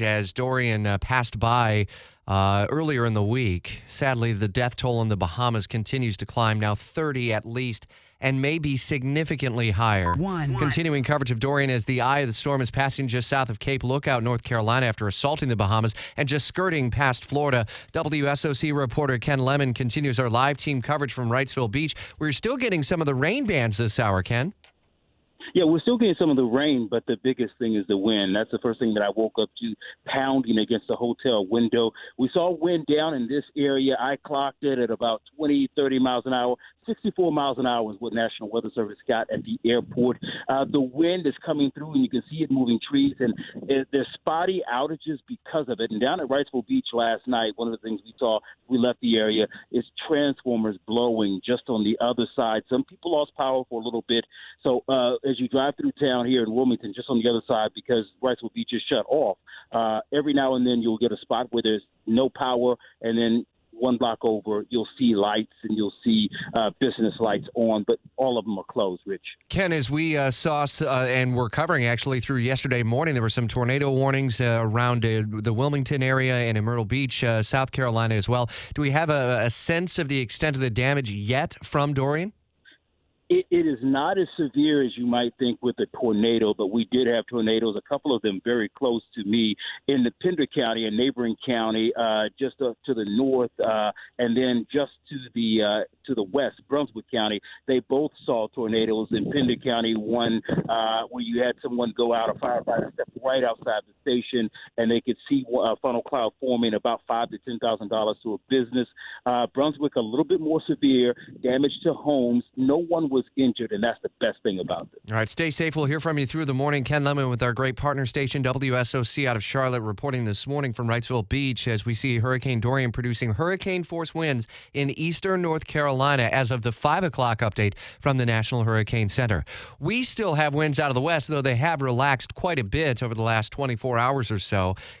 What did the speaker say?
as Dorian uh, passed by uh, earlier in the week. Sadly, the death toll in the Bahamas continues to climb, now 30 at least, and maybe significantly higher. One. Continuing coverage of Dorian as the eye of the storm is passing just south of Cape Lookout, North Carolina, after assaulting the Bahamas and just skirting past Florida. WSOC reporter Ken Lemon continues our live team coverage from Wrightsville Beach. We're still getting some of the rain bands this hour, Ken. Yeah, we're still getting some of the rain, but the biggest thing is the wind. That's the first thing that I woke up to, pounding against the hotel window. We saw wind down in this area. I clocked it at about 20, 30 miles an hour. 64 miles an hour is what National Weather Service got at the airport. Uh, the wind is coming through, and you can see it moving trees, and there's spotty outages because of it. And down at Wrightsville Beach last night, one of the things we saw we left the area is transformers blowing just on the other side. Some people lost power for a little bit. So uh, as you drive through town here in Wilmington, just on the other side, because Wrightsville Beach is shut off, uh, every now and then you'll get a spot where there's no power, and then one block over, you'll see lights and you'll see uh, business lights on, but all of them are closed, Rich. Ken, as we uh, saw uh, and were covering actually through yesterday morning, there were some tornado warnings uh, around uh, the Wilmington area and in Myrtle Beach, South Carolina as well. Do we have a, a sense of the extent of the damage yet from Dorian? It, it is not as severe as you might think with a tornado, but we did have tornadoes, a couple of them very close to me in the Pender County, a neighboring county, uh, just to the north, uh, and then just to the uh, to the west, Brunswick County. They both saw tornadoes in Pender County. One uh, where you had someone go out, a firefighter step right outside the station, and they could see a funnel cloud forming about five to ten thousand dollars to a business. Uh, Brunswick a little bit more severe, damage to homes. No one was injured, and that's the best thing about it. All right, stay safe. We'll hear from you through the morning. Ken Lemon with our great partner station, WSOC out of Charlotte, reporting this morning from Wrightsville Beach as we see Hurricane Dorian producing hurricane force winds in eastern North Carolina as of the 5 o'clock update from the National Hurricane Center. We still have winds out of the west, though they have relaxed quite a bit over the last 24 hours or so.